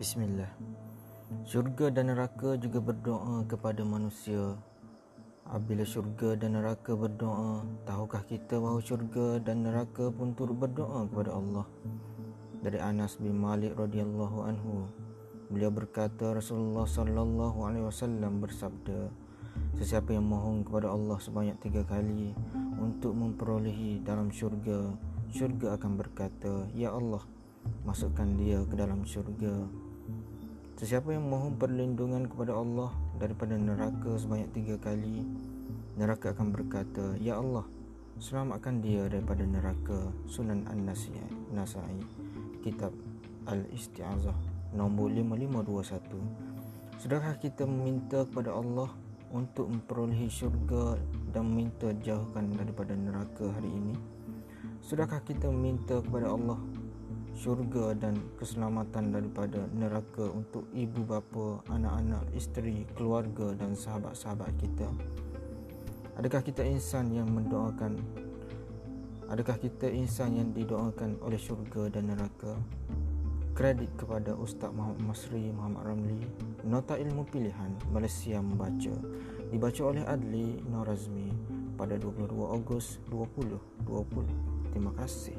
Bismillah. Syurga dan neraka juga berdoa kepada manusia. Apabila syurga dan neraka berdoa Tahukah kita bahawa syurga dan neraka pun turut berdoa kepada Allah? Dari Anas bin Malik radhiyallahu anhu Beliau berkata Rasulullah sallallahu alaihi wasallam bersabda Sesiapa yang mohon kepada Allah sebanyak tiga kali Untuk memperolehi dalam syurga Syurga akan berkata Ya Allah Masukkan dia ke dalam syurga Sesiapa yang mohon perlindungan kepada Allah daripada neraka sebanyak tiga kali, neraka akan berkata, Ya Allah, selamatkan dia daripada neraka. Sunan An-Nasai, Kitab Al-Isti'azah, nombor 5521. Sudahkah kita meminta kepada Allah untuk memperolehi syurga dan meminta jauhkan daripada neraka hari ini? Sudahkah kita meminta kepada Allah syurga dan keselamatan daripada neraka untuk ibu bapa, anak-anak, isteri, keluarga dan sahabat-sahabat kita. Adakah kita insan yang mendoakan Adakah kita insan yang didoakan oleh syurga dan neraka? Kredit kepada Ustaz Muhammad Masri Muhammad Ramli Nota Ilmu Pilihan Malaysia Membaca Dibaca oleh Adli Norazmi pada 22 Ogos 2020 Terima kasih